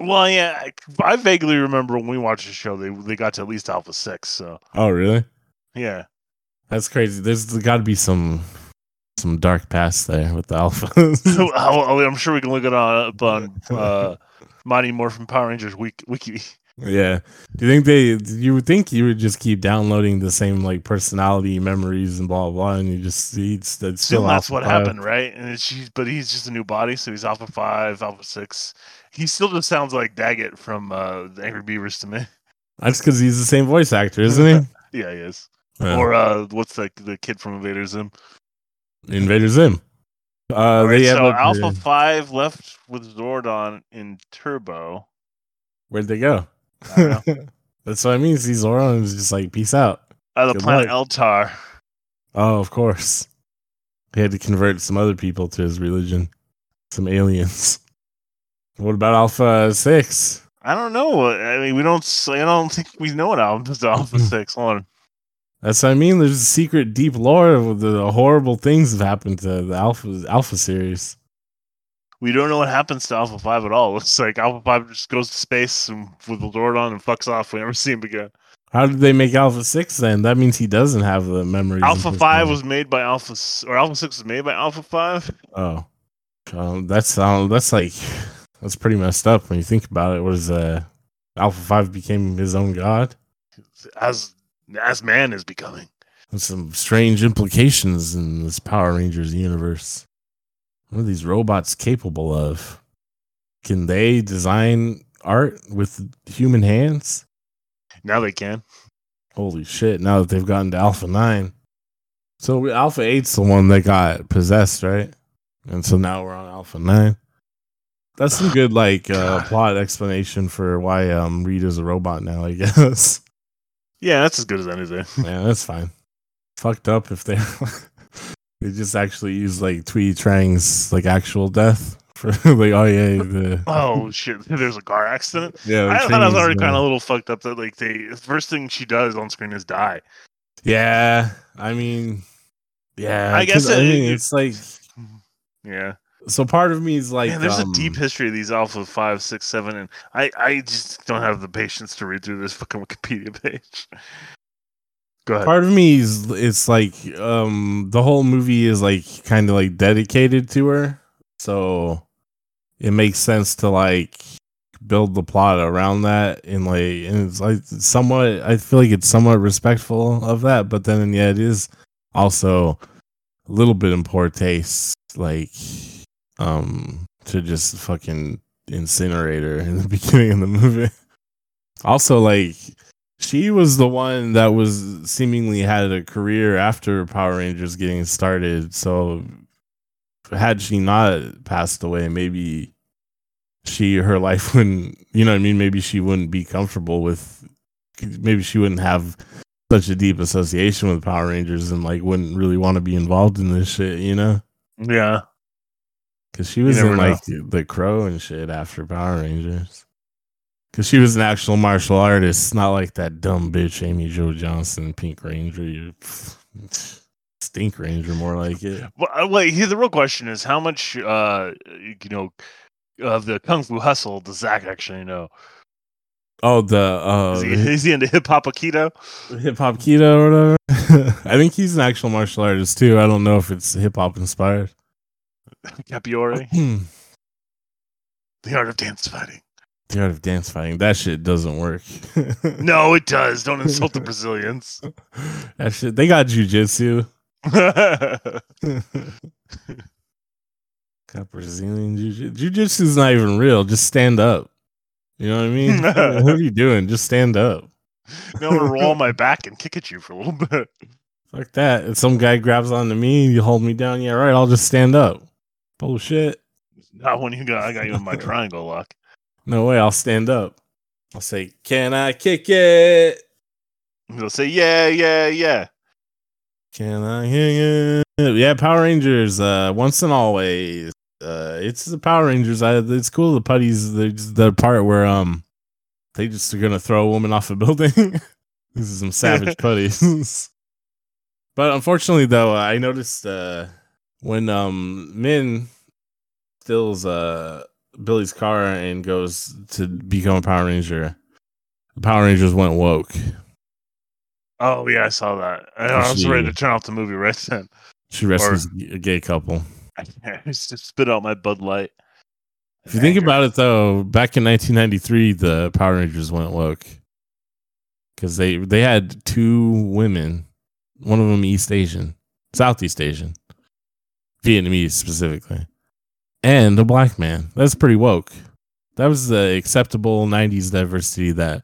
Well, yeah, I- I vaguely remember when we watched the show, they they got to at least Alpha Six. So Oh, really? yeah, That's crazy. There's got to be some some dark past there with the Alpha. (laughs) (laughs) I'll- I'll- I'm sure we can look it up on uh, Mighty Morphin Power Rangers wiki. yeah. Do you think they? You would think you would just keep downloading the same like personality memories and blah blah, blah and you just see it's that's still that's Alpha what 5. happened, right? And it's, she's, but he's just a new body, so he's Alpha Five, Alpha Six. He still just sounds like Daggett from uh, the Angry Beavers to me. (laughs) That's because he's the same voice actor, isn't he? Yeah, he is. Yeah. Or uh, what's the the kid from Invader Zim? Invader Zim. Uh, right, they have so up Alpha Five left with Zordon in Turbo. Where'd they go? I don't know. (laughs) That's what I mean. See, Zordon is just like, peace out. Uh, the Good planet luck. Eltar. Oh, of course. He had to convert some other people to his religion, some aliens. What about Alpha Six? I don't know. I mean, we don't. I don't think we know what is Alpha (laughs) Six. Hold on. That's what I mean. There's a secret, deep lore of the horrible things that happened to the Alpha Alpha series. We don't know what happens to Alpha Five at all. (laughs) It's like Alpha Five just goes to space and with the Lord on and fucks off. We never see him again. How did they make Alpha Six then? That means he doesn't have the memories. and Alpha Five was made by Alpha, or Alpha Six was made by Alpha Five. oh Um, that's um, that's like that's pretty messed up when you think about it. Was uh, Alpha Five became his own god? As as man is becoming. Some strange implications in this Power Rangers universe. What are these robots capable of? Can they design art with human hands? Now they can. Holy shit! Now that they've gotten to Alpha Nine, so Alpha Eight's the one that got possessed, right? And so now we're on Alpha Nine. That's some (sighs) good like uh, plot explanation for why um is a robot now. I (laughs) guess. Yeah, that's as good as anything. (laughs) yeah, that's fine. Fucked up if they (laughs) they just actually use like Thuy Trang's like actual death for (laughs) like oh yeah the Oh shit! There's a car accident. yeah. I thought I was already kind of a little fucked up that like they the first thing she does on screen is die. Yeah, I mean, yeah. I guess 'cause, I mean, it- it's like (sighs) Yeah, so. Part of me is like, Man, there's um, a deep history of these Alpha Five, Six, Seven, and I I just don't have the patience to read through this fucking Wikipedia (laughs) page. Go ahead. part of me is it's like um the whole movie is like kind of like dedicated to her so it makes sense to like build the plot around that and like and it's like somewhat i feel like it's somewhat respectful of that but then yeah it is also a little bit in poor taste like um to just fucking incinerate her in the (laughs) beginning of the movie also like she was the one that was seemingly had a career after Power Rangers getting started. So had she not passed away, maybe she her life (laughs) wouldn't you know I mean? Maybe she wouldn't be comfortable with maybe she wouldn't have such a deep association with Power Rangers and like wouldn't really want to be involved in this shit, you know? Yeah, Because she was in know. like the Crow and shit after Power Rangers. Because she was an actual martial artist, not like that dumb bitch Amy Jo Johnson, Pink Ranger, (sighs) Stink Ranger, more like it. well, uh, wait. Here, the real question is, how much, uh, you know, of the kung fu hustle does Zach actually know? Oh, the uh, Is he, is he into hip hop aikido? hip hop keto or whatever. (laughs) I think he's an actual martial artist too. I don't know if it's hip hop inspired. Capoeira, Hmm. the art of dance fighting. the art of dance fighting. That shit doesn't work. (laughs) No, it does. Don't insult the Brazilians. (laughs) that shit. They got jujitsu. (laughs) Got Brazilian jiu-jitsu. Jiu-jitsu is not even real. Just stand up. You know what I mean? what are you doing? Just stand up. now I'm gonna roll my back and kick at you for a little bit. Fuck that. If some guy grabs onto me you hold me down, yeah, right, I'll just stand up. Bullshit. (laughs) Not when you got I got you in my triangle lock. (laughs) No way, I'll stand up. I'll say, Can I kick it? They'll say, yeah, yeah, yeah. Can I kick it? Yeah, Power Rangers, uh, once and always. Uh, it's the Power Rangers. I, it's cool. The putties, the the part where um, they just are gonna throw a woman off a building. (laughs) this is some savage putties. but unfortunately, though, I noticed uh, when um Minh steals uh Billy's car and goes to become a Power Ranger, the Power Rangers went woke. Oh yeah, I saw that. I, I was She- ready to turn off the movie right then. She rescues a gay couple. (laughs) I just spit out my Bud Light. If you think about it, though, back in 1993, the Power Rangers went woke because they they had two women, one of them East Asian, Southeast Asian, Vietnamese specifically, and a black man. That's pretty woke. That was the acceptable 90s diversity that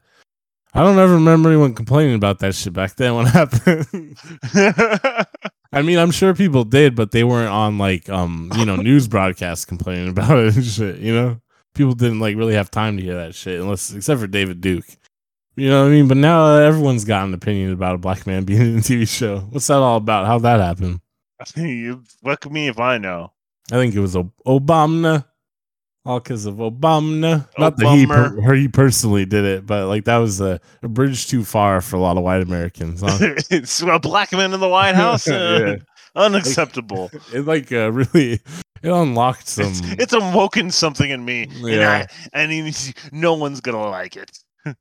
I don't ever remember anyone complaining about that shit back then when it happened. (laughs) I mean, I'm sure people did, but they weren't on like um, you know, news broadcasts complaining about it and shit, you know? People didn't like really have time to hear that shit unless except for David Duke. You know what I mean? But now everyone's got an opinion about a black man being in a TV show. What's that all about? How'd that happen? (laughs) you fuck me if I know. I think it was Obama. All because of Obama. Not that he, per- he personally did it, but like that was a, a bridge too far for a lot of white Americans. Huh? (laughs) it's a black man in the White (laughs) House. Uh, Yeah. Unacceptable. It like uh, really it unlocked some. It's, it's awoken something in me, and, I, and he- no one's gonna like it.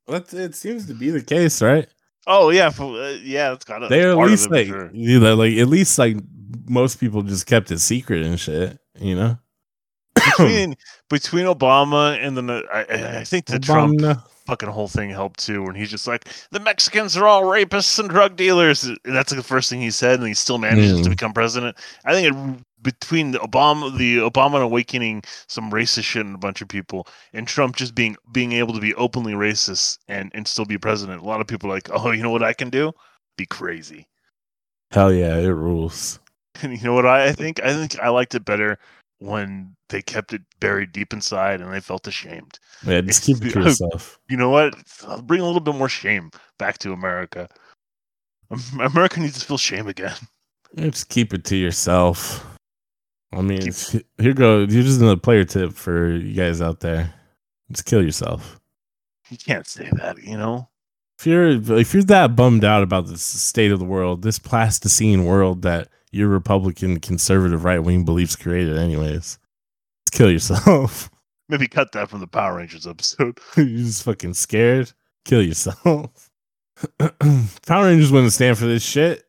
That's, it seems to be the case, right? Oh yeah, for, uh, yeah, It's kind of. They're at least like sure. you know, like at least like most people just kept it secret and shit. You know, between (clears throat) between Obama and the I, I think the Trump fucking whole thing helped too. When he's just like the Mexicans are all rapists and drug dealers. That's like the first thing he said, and he still manages to Mm. become president. I think it, between the Obama, the Obama awakening some racist shit in a bunch of people, and Trump just being being able to be openly racist and and still be president. A lot of people are like, oh, you know what I can do? Be crazy. Hell yeah, it rules. And (laughs) you know what I, think? I think I liked it better when they kept it buried deep inside and they felt ashamed. Yeah, just keep it to (laughs) yourself. You know what? I'll bring a little bit more shame back to America. America needs to feel shame again. Yeah, Just keep it to yourself. I mean, it's- here go. Here's just another player tip for you guys out there. Just kill yourself. You can't say that, you know? If you're if you're that bummed out about the state of the world, this plasticine world that your Republican conservative right wing beliefs created, anyways, just kill yourself. (laughs) Maybe cut that from the Power Rangers episode. (laughs) you're just fucking scared. Kill yourself. (clears throat) Power Rangers wouldn't stand for this shit.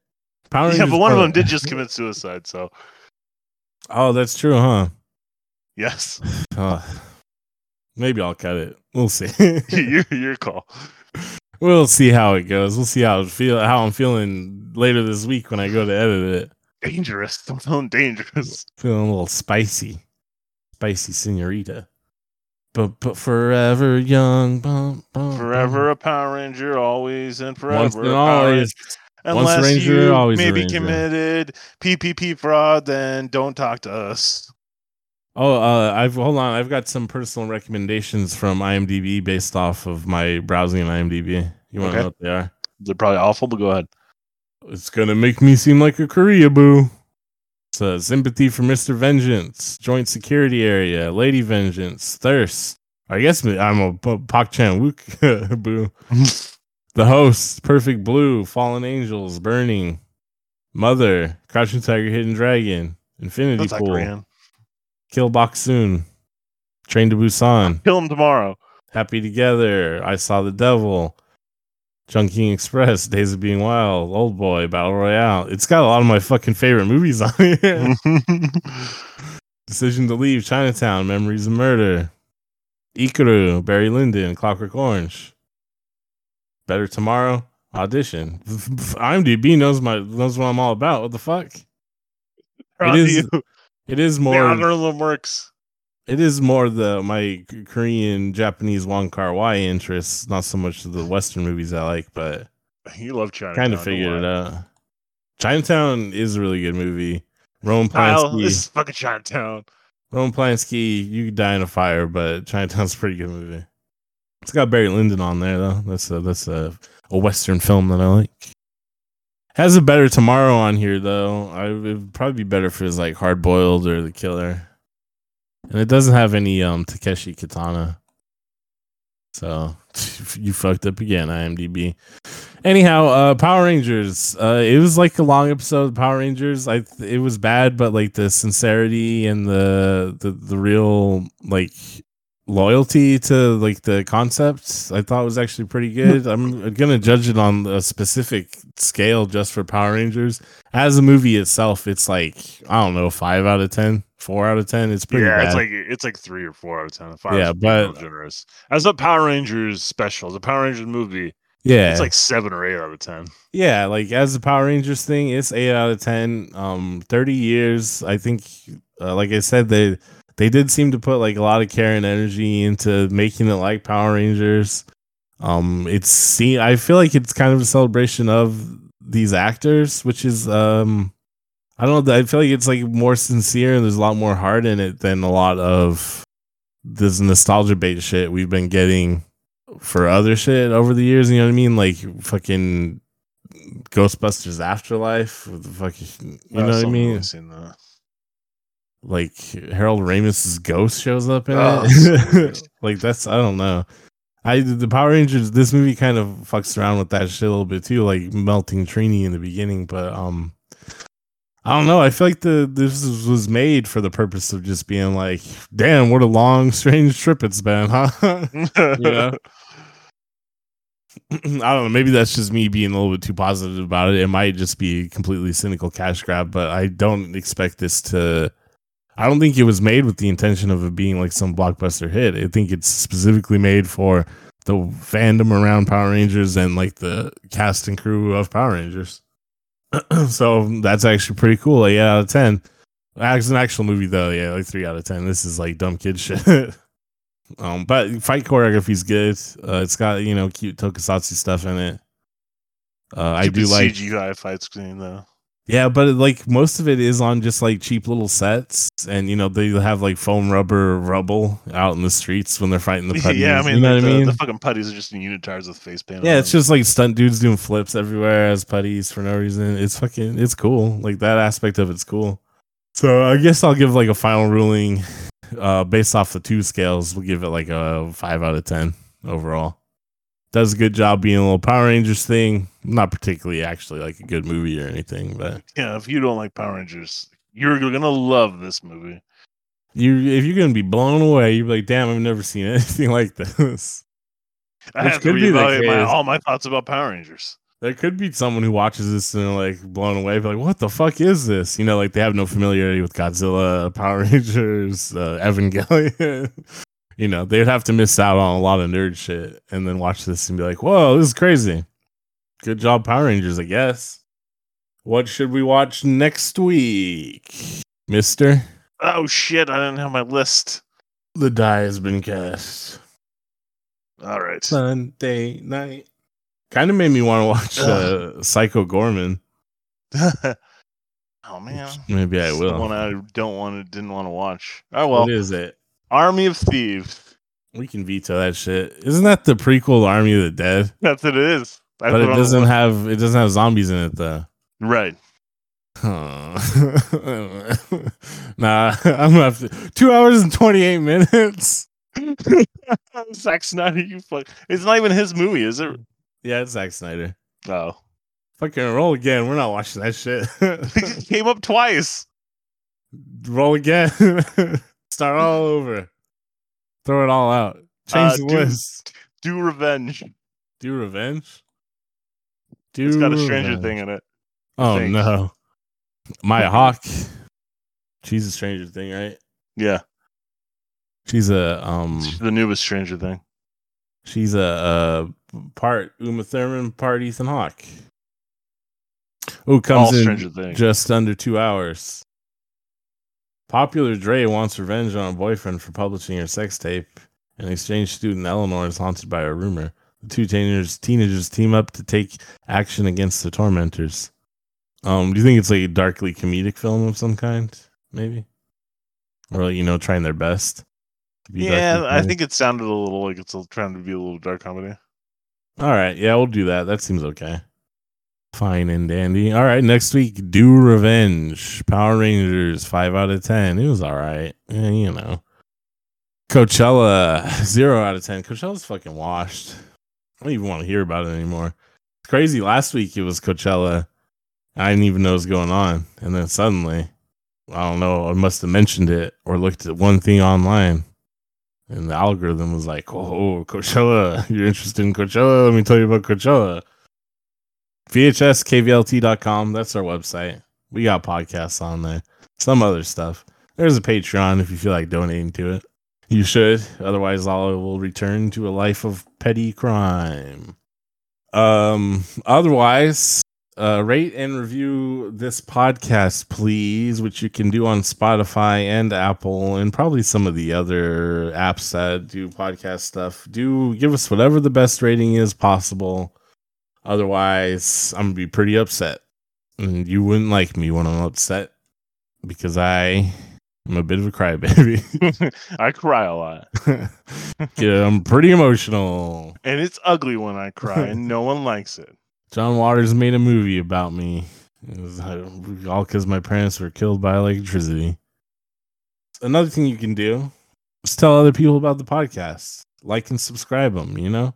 Power yeah, Rangers but one of them did (laughs) just commit suicide, so Oh, that's true, huh? yes. Uh, (sighs) maybe I'll cut it. We'll see. your, your call. we'll see how it goes. We'll see how it feel how I'm feeling later this week when I go to edit it. Dangerous. I'm feeling dangerous. Feeling a little spicy, spicy senorita. But but forever young, bum, bum, Forever a Power Ranger, always and forever. Once and always. Ranger. Once Unless Ranger, you always maybe committed PPP fraud, then don't talk to us. Oh, uh, I've hold on. I've got some personal recommendations from IMDb based off of my browsing in IMDb. You want to Okay. know what they are? They're probably awful, but go ahead. It's gonna make me seem like a Korea boo. It's uh, sympathy for Mr. Vengeance, joint security area, Lady Vengeance, Thirst. I guess I'm a Park Chan-wook (laughs) boo. The host, Perfect Blue, Fallen Angels, Burning, Mother, Crouching Tiger, Hidden Dragon, Infinity That's Pool. Kill Boksoon, Train to Busan, Kill him tomorrow. Happy Together, I Saw the Devil, Chungking Express, Days of Being Wild, Old Boy, Battle Royale. It's got a lot of my fucking favorite movies on here. (laughs) Decision to Leave, Chinatown, Memories of Murder, Ikiru, Barry Lyndon, Clockwork Orange, Better Tomorrow, Audition. (laughs) IMDb knows my knows what I'm all about. What the fuck? Proud It is you. It is The more. algorithm works. It is more the my Korean, Japanese, Wong Kar Wai interests, not so much the Western movies I like, but You love China. kind of figured it out. Chinatown is a really good movie. Roman oh, Kyle, Polanski, this (laughs) is fucking Chinatown. Roman Polanski, you could die in a fire, but Chinatown's a pretty good movie. It's got Barry Lyndon on there though. That's a that's a, a Western film that I like. Has a better tomorrow on here though. I would probably be better if it was like Hard Boiled or The Killer. And it doesn't have any um Takeshi Kitano. So (laughs) you fucked up again, IMDb. Anyhow, uh Power Rangers. Uh it was like a long episode of Power Rangers. I th- it was bad, but like the sincerity and the the, the real like loyalty to like the concepts I thought was actually pretty good. I'm gonna judge it on a specific scale just for Power Rangers. As a movie itself, it's like I don't know, five out of ten, four out of ten. It's pretty yeah, bad. it's like it's like three or four out of ten. Five Yeah, is being real but- generous. As a Power Rangers special, the Power Rangers movie, yeah, it's like seven or eight out of ten. Yeah, like as the Power Rangers thing, it's eight out of ten. Um, thirty years. I think, uh, like I said, they they did seem to put like a lot of care and energy into making it like Power Rangers. Um, it's see, I feel like it's kind of a celebration of these actors, which is um, I don't know. I feel like it's like more sincere and there's a lot more heart in it than a lot of this nostalgia bait shit we've been getting for other shit over the years. You know what I mean? Like fucking Ghostbusters Afterlife. with the fucking, you know what I mean? Like Harold Ramis's ghost shows up in Oh, (laughs) it. like that's I don't know. I the Power Rangers. This movie kind of fucks around with that shit a little bit too, like melting Trini in the beginning. But um, I don't know. I feel like the this was- made for the purpose of just being like, damn, what a long, strange trip it's been, huh? (laughs) you (clears throat) know? I don't know. Maybe that's just me being a little bit too positive about it. It might just be a completely cynical cash grab, but I don't expect this to I don't think it was made with the intention of it being like some blockbuster hit. I think it's specifically made for the fandom around Power Rangers and like the cast and crew of Power Rangers. (clears throat) so that's actually pretty cool. Like, yeah, out of ten. It's an actual movie though. Yeah, like three out of ten. This is like dumb kid (laughs) shit. um, but fight choreography's good. Uh, it's got you know cute tokusatsu stuff in it. Uh, I do like CGI fight scene though. Yeah, but like most of it is on just like cheap little sets, and you know they have like foam rubber rubble out in the streets when they're fighting the putties. (laughs) yeah, I mean, you know like, what I the, mean? the fucking putties are just in unitards with face paint. yeah, it's them. just like stunt dudes doing flips everywhere as putties for no reason. It's fucking, it's cool. Like that aspect of it's cool. So I guess I'll give like a final ruling, uh, based off the two scales. We'll give it like a five out of ten overall. Does a good job being a little Power Rangers thing. Not particularly actually like a good movie or anything, but yeah. If you don't like Power Rangers, you're gonna love this movie. you if you're gonna be blown away, you're like, damn, I've never seen (laughs) anything like this. I Which have to could be the reevaluate my, all my thoughts about Power Rangers. There could be someone who watches this and they're like blown away, be like, what the fuck is this? You know, like they have no familiarity with Godzilla, Power (laughs) Rangers, uh, Evangelion. You know, they'd have to miss out on a lot of nerd shit and then watch this and be like, whoa, this is crazy. Good job, Power Rangers, I guess. What should we watch next week, Mister? Oh shit! I didn't have my list. The die has been cast. All right. Sunday night. Kind of made me want to watch uh, Psycho Goreman. (laughs) oh man. Maybe I It's the will. one I don't want to, didn't want to watch. Oh well. what is it? Army of Thieves. We can veto that shit. Isn't that the prequel to Army of the Dead? That's what it is. I but it doesn't have it doesn't have zombies in it though. Right. Huh. (laughs) nah, (laughs) I'm gonna have to two hours and twenty eight minutes. (laughs) Zack Snyder, you fuck. It's not even his movie, is it? Yeah, it's Zack Snyder. Oh. Fucking roll again. We're not watching that shit. It came up twice. roll again. Start all over. Throw it all out. Change Uh, the dude. list. Do Revenge. Do revenge. Do It's got a Stranger Revenge. Thing in it. Oh no. Maya Hawke. She's a Stranger Thing, right? Yeah. She's a um The newest Stranger Thing. she's a, uh part Uma Thurman, part Ethan Hawke. Oh, All comes in just under two hours. Popular Dre wants revenge on a boyfriend for publishing her sex tape. An exchange student Eleanor is haunted by a rumor. The two teenagers teenagers team up to take action against the tormentors. Um, do you think it's like a darkly comedic film of some kind, maybe, or like, you know, trying their best? be yeah, I think it sounded a little like it's trying to be a little dark comedy. All right, yeah, we'll do that. That seems okay. Fine and dandy. All right, next week, Do Revenge, Power Rangers, five out of ten. It was all right, yeah, you know. Coachella, (laughs) zero out of ten. Coachella's fucking washed. I don't even want to hear about it anymore. It's crazy. Last week it was Coachella. I didn't even know what was going on, and then suddenly, I don't know. I must have mentioned it or looked at one thing online, and the algorithm was like, "Oh, Coachella! (laughs) You're interested in Coachella? Let me tell you about Coachella." VHSKVLT.com. That's our website. We got podcasts on there. Some other stuff. There's a Patreon if you feel like donating to it. You should. Otherwise, I will return to a life of petty crime. Um. Otherwise, uh, rate and review this podcast, please, which you can do on Spotify and Apple, and probably some of the other apps that do podcast stuff. Do give us whatever the best rating is possible. Otherwise, I'm gonna be pretty upset, and you wouldn't like me when I'm upset because I am a bit of a crybaby. (laughs) I cry a lot. (laughs) yeah, I'm pretty emotional. And it's ugly when I cry and no one likes it. John Waters made a movie about me. It was uh, all because my parents were killed by electricity. Another thing you can do is tell other people about the podcast. Like and subscribe them, you know?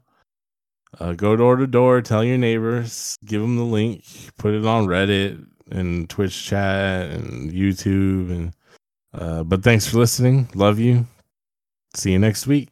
Uh, go door to door, tell your neighbors, give them the link, put it on Reddit and Twitch chat and YouTube. and uh, But thanks for listening. Love you. See you next week.